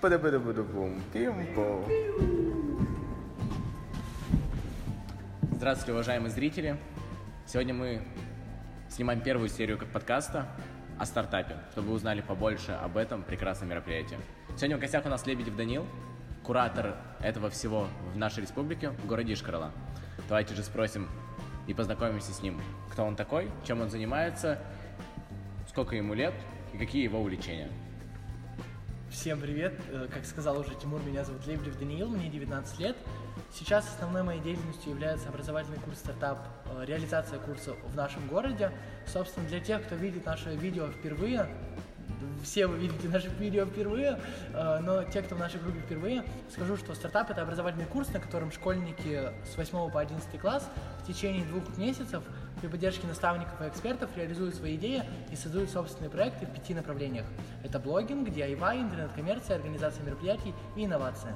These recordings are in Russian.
Пада-пада-пада-бум. Пим-пом. Здравствуйте, уважаемые зрители! Сегодня мы снимаем первую серию подкаста о стартапе, чтобы вы узнали побольше об этом прекрасном мероприятии. Сегодня в гостях у нас Лебедев Данил, куратор этого всего в нашей республике, в городе Ишкарала. Давайте же спросим и познакомимся с ним. Кто он такой, чем он занимается, сколько ему лет и какие его увлечения. Всем привет! Э, Как сказал уже Тимур, меня зовут Лебедев Даниил, мне 19 лет. Сейчас основной моей деятельностью является образовательный курс стартап, э, реализация курса в нашем городе. Собственно, для тех, кто видит наше видео впервые, все вы видите наше видео впервые, э, но те, кто в нашей группе впервые, скажу, что стартап – это образовательный курс, на котором школьники с 8 по 11 класс в течение двух месяцев при поддержке наставников и экспертов реализуют свои идеи и создают собственные проекты в пяти направлениях. Это блогинг, DIY, интернет-коммерция, организация мероприятий и инновация.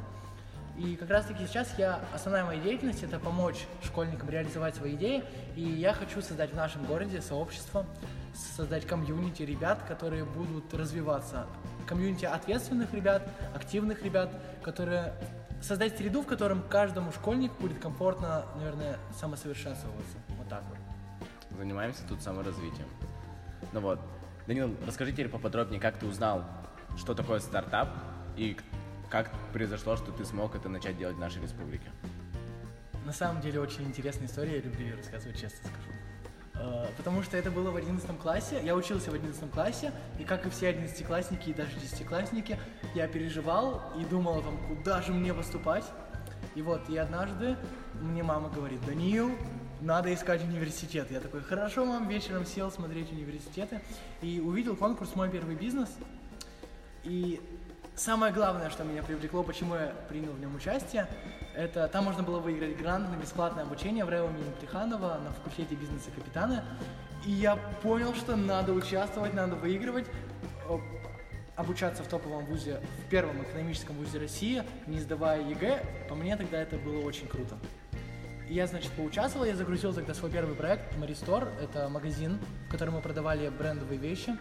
И как раз таки сейчас я, основная моя деятельность это помочь школьникам реализовать свои идеи. И я хочу создать в нашем городе сообщество, создать комьюнити ребят, которые будут развиваться. Комьюнити ответственных ребят, активных ребят, которые создать среду, в котором каждому школьнику будет комфортно, наверное, самосовершенствоваться. Вот так вот. Занимаемся тут саморазвитием. Ну вот, Данил, расскажи теперь поподробнее, как ты узнал, что такое стартап и как произошло, что ты смог это начать делать в нашей республике. На самом деле очень интересная история, я люблю ее рассказывать, честно скажу. Э, Потому что это было в 11 классе, я учился в 11 классе, и как и все 11-классники и даже 10-классники, я переживал и думал, там, куда же мне поступать. И вот, и однажды мне мама говорит, Даниил, надо искать университет. Я такой, хорошо, мам, вечером сел смотреть университеты, и увидел конкурс «Мой первый бизнес», и самое главное, что меня привлекло, почему я принял в нем участие, это там можно было выиграть грант на бесплатное обучение в РЭО имени Плеханова на факультете бизнеса капитана. И я понял, что надо участвовать, надо выигрывать, обучаться в топовом вузе, в первом экономическом вузе России, не сдавая ЕГЭ. По мне тогда это было очень круто. Я, значит, поучаствовал, я загрузил тогда свой первый проект Маристор. Это магазин, в котором мы продавали брендовые вещи.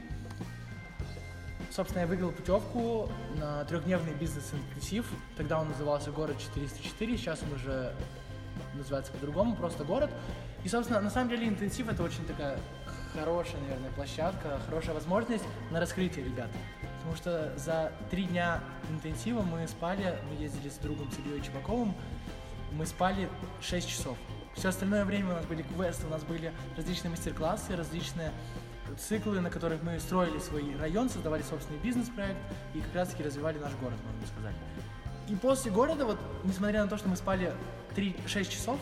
Собственно, я выиграл путевку на трехдневный бизнес-интенсив. Тогда он назывался «Город 404», сейчас он уже называется по-другому, просто «Город». И, собственно, на самом деле интенсив – это очень такая хорошая, наверное, площадка, хорошая возможность на раскрытие ребят. Потому что за три дня интенсива мы спали, мы ездили с другом с Ильей Чебаковым, мы спали 6 часов. Все остальное время у нас были квесты, у нас были различные мастер-классы, различные циклы, на которых мы строили свой район, создавали собственный бизнес-проект и как раз-таки развивали наш город, можно сказать. И после города, вот, несмотря на то, что мы спали 3-6 часов,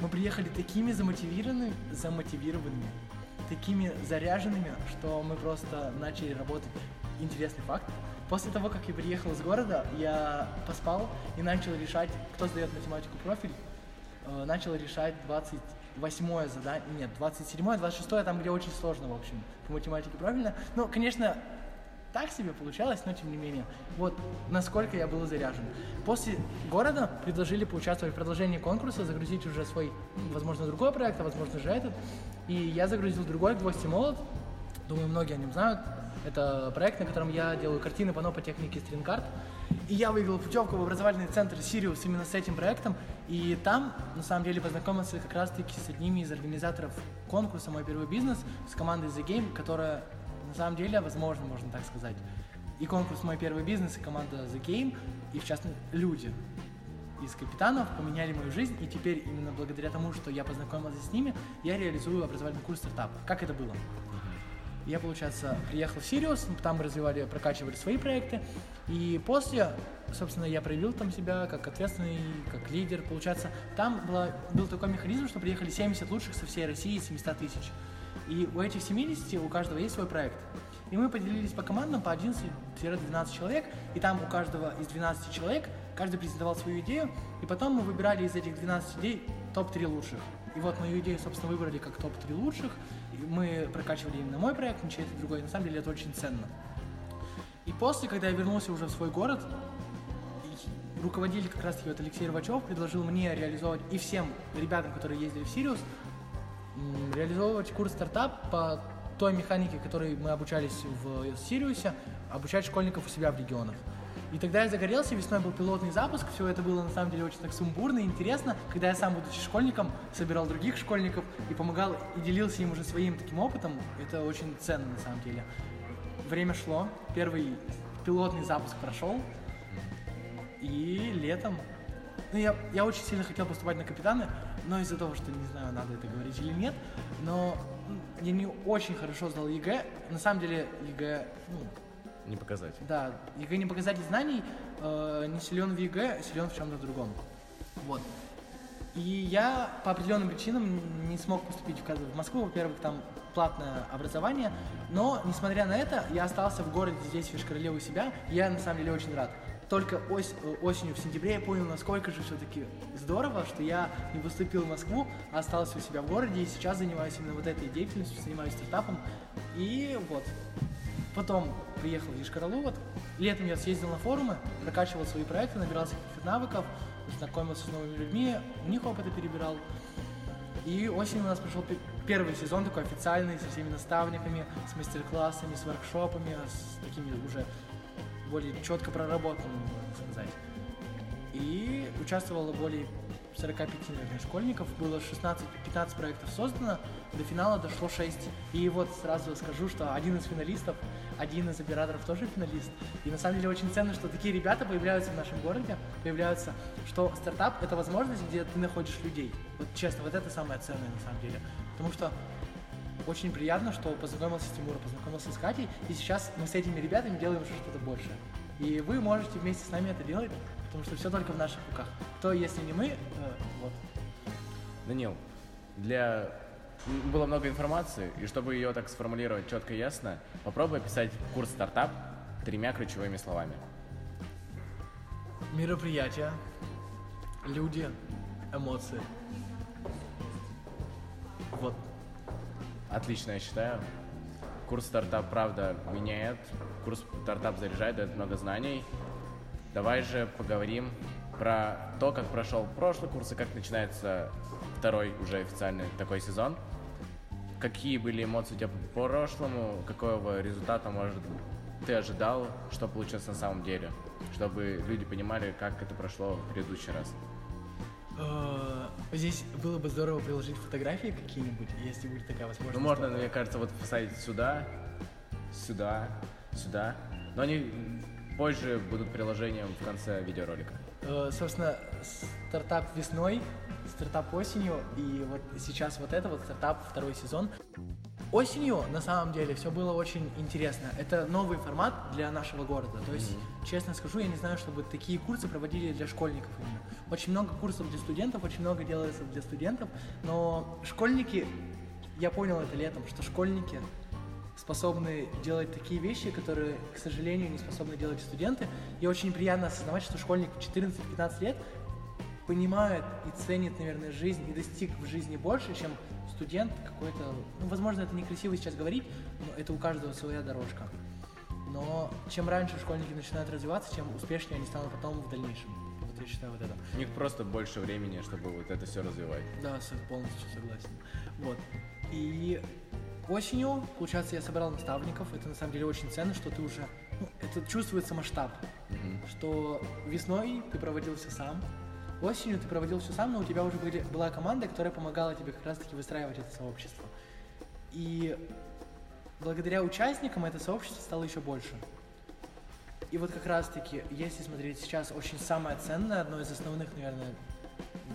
мы приехали такими замотивированными, замотивированными, такими заряженными, что мы просто начали работать. Интересный факт. После того, как я приехал из города, я поспал и начал решать, кто сдает математику профиль, э, начал решать 28 задание, нет, 27 26 там, где очень сложно, в общем, по математике правильно. Ну, конечно, так себе получалось, но тем не менее. Вот насколько я был заряжен. После города предложили поучаствовать в продолжении конкурса, загрузить уже свой, возможно, другой проект, а возможно же этот. И я загрузил другой «Гвоздь и молот». Думаю, многие о нем знают. Это проект, на котором я делаю картины по по технике стринкарт. И я выиграл путевку в образовательный центр «Сириус» именно с этим проектом. И там, на самом деле, познакомился как раз-таки с одними из организаторов конкурса «Мой первый бизнес», с командой The Game, которая, на самом деле, возможно, можно так сказать, и конкурс «Мой первый бизнес», и команда The Game, и, в частности, люди из капитанов поменяли мою жизнь, и теперь именно благодаря тому, что я познакомился с ними, я реализую образовательный курс стартап. Как это было? Я, получается, приехал в Сириус, там мы развивали, прокачивали свои проекты. И после, собственно, я проявил там себя как ответственный, как лидер. Получается, там была, был такой механизм, что приехали 70 лучших со всей России, 700 тысяч. И у этих 70 у каждого есть свой проект. И мы поделились по командам по 11-12 человек, и там у каждого из 12 человек каждый презентовал свою идею, и потом мы выбирали из этих 12 идей топ-3 лучших. И вот мою идею, собственно, выбрали как топ-3 лучших, и мы прокачивали именно мой проект, ничей это другой. На самом деле это очень ценно. И после, когда я вернулся уже в свой город, руководитель как раз таки вот Алексей Рвачев предложил мне реализовывать и всем ребятам, которые ездили в Сириус, реализовывать курс стартап по той механике, которой мы обучались в Сириусе, обучать школьников у себя в регионах. И тогда я загорелся, весной был пилотный запуск, все это было на самом деле очень так сумбурно и интересно, когда я сам, будучи школьником, собирал других школьников и помогал, и делился им уже своим таким опытом, это очень ценно на самом деле. Время шло, первый пилотный запуск прошел, и летом, ну я, я очень сильно хотел поступать на Капитаны, но из-за того, что не знаю, надо это говорить или нет, но я не очень хорошо сдал ЕГЭ, на самом деле ЕГЭ, ну, не показатель. Да, ЕГЭ не показатель знаний, э, не силен в ЕГЭ, а силен в чем-то другом. Вот. И я по определенным причинам не смог поступить в, Москву. Во-первых, там платное образование, но, несмотря на это, я остался в городе здесь, в Йошкар-Оле у себя, я на самом деле очень рад. Только ось, э, осенью, в сентябре я понял, насколько же все-таки здорово, что я не поступил в Москву, а остался у себя в городе, и сейчас занимаюсь именно вот этой деятельностью, занимаюсь стартапом. И вот, Потом приехал в Ешкаралу, летом я съездил на форумы, прокачивал свои проекты, набирался каких-то навыков, знакомился с новыми людьми, у них опыты перебирал. И осенью у нас прошел первый сезон такой официальный, со всеми наставниками, с мастер-классами, с воркшопами, с такими уже более четко проработанными, можно сказать. И участвовало более 45, наверное, школьников, было 16-15 проектов создано, до финала дошло 6. И вот сразу скажу, что один из финалистов, один из операторов тоже финалист. И на самом деле очень ценно, что такие ребята появляются в нашем городе, появляются, что стартап — это возможность, где ты находишь людей. Вот честно, вот это самое ценное на самом деле. Потому что очень приятно, что познакомился с Тимуром, познакомился с Катей, и сейчас мы с этими ребятами делаем что-то большее. И вы можете вместе с нами это делать, потому что все только в наших руках. Кто, если не мы, э, вот. Данил, для было много информации, и чтобы ее так сформулировать четко и ясно, попробуй описать курс стартап тремя ключевыми словами. Мероприятия, люди, эмоции. Вот. Отлично, я считаю. Курс стартап, правда, меняет. Курс стартап заряжает, дает много знаний. Давай же поговорим про то, как прошел прошлый курс и как начинается второй уже официальный такой сезон. Какие были эмоции у тебя по прошлому? Какого результата, может, ты ожидал? Что получилось на самом деле? Чтобы люди понимали, как это прошло в предыдущий раз. Э, здесь было бы здорово приложить фотографии какие-нибудь, если будет такая возможность. Ну, можно, мне кажется, вот поставить сюда, сюда, сюда. Но они позже будут приложением в конце видеоролика. Э, собственно, стартап весной, стартап осенью, и вот сейчас вот это вот стартап второй сезон. Осенью, на самом деле, все было очень интересно. Это новый формат для нашего города. То есть, mm-hmm. честно скажу, я не знаю, чтобы такие курсы проводили для школьников именно. Очень много курсов для студентов, очень много делается для студентов, но школьники, я понял это летом, что школьники способны делать такие вещи, которые, к сожалению, не способны делать студенты. И очень приятно осознавать, что школьник в 14-15 лет понимает и ценит, наверное, жизнь и достиг в жизни больше, чем студент какой-то... Ну, возможно, это некрасиво сейчас говорить, но это у каждого своя дорожка. Но чем раньше школьники начинают развиваться, тем успешнее они станут потом в дальнейшем. Вот я считаю вот это. У них просто больше времени, чтобы вот это все развивать. Да, полностью согласен. Вот. И Осенью, получается, я собрал наставников. Это на самом деле очень ценно, что ты уже... Ну, это чувствуется масштаб. Mm-hmm. Что весной ты проводил все сам, осенью ты проводил все сам, но у тебя уже были, была команда, которая помогала тебе как раз-таки выстраивать это сообщество. И благодаря участникам это сообщество стало еще больше. И вот как раз-таки, если смотреть сейчас, очень самое ценное, одно из основных, наверное,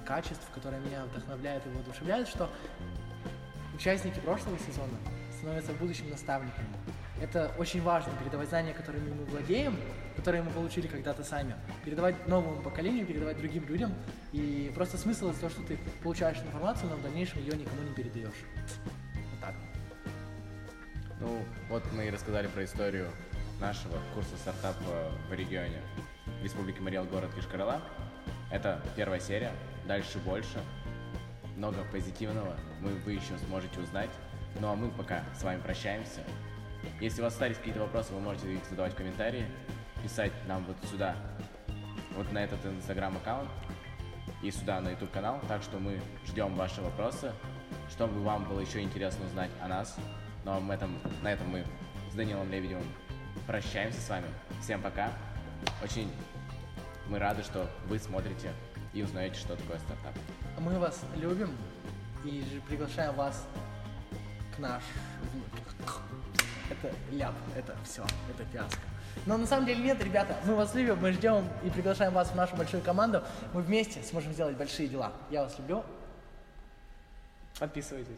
качеств, которое меня вдохновляет и воодушевляет, что участники прошлого сезона становятся будущими наставниками. Это очень важно, передавать знания, которыми мы владеем, которые мы получили когда-то сами, передавать новому поколению, передавать другим людям. И просто смысл из того, что ты получаешь информацию, но в дальнейшем ее никому не передаешь. Вот так. Ну, вот мы и рассказали про историю нашего курса стартапа в регионе Республики Мариэл, город Кишкарала. Это первая серия, дальше больше много позитивного мы, вы еще сможете узнать. Ну а мы пока с вами прощаемся. Если у вас остались какие-то вопросы, вы можете их задавать в комментарии, писать нам вот сюда, вот на этот инстаграм-аккаунт и сюда на YouTube канал. Так что мы ждем ваши вопросы, чтобы вам было еще интересно узнать о нас. Ну а этом, на этом мы с Данилом Лебедевым прощаемся с вами. Всем пока. Очень мы рады, что вы смотрите и узнаете, что такое стартап. Мы вас любим и же приглашаем вас к наш... Это ляп, это все, это фиаско. Но на самом деле нет, ребята, мы вас любим, мы ждем и приглашаем вас в нашу большую команду. Мы вместе сможем сделать большие дела. Я вас люблю. Подписывайтесь.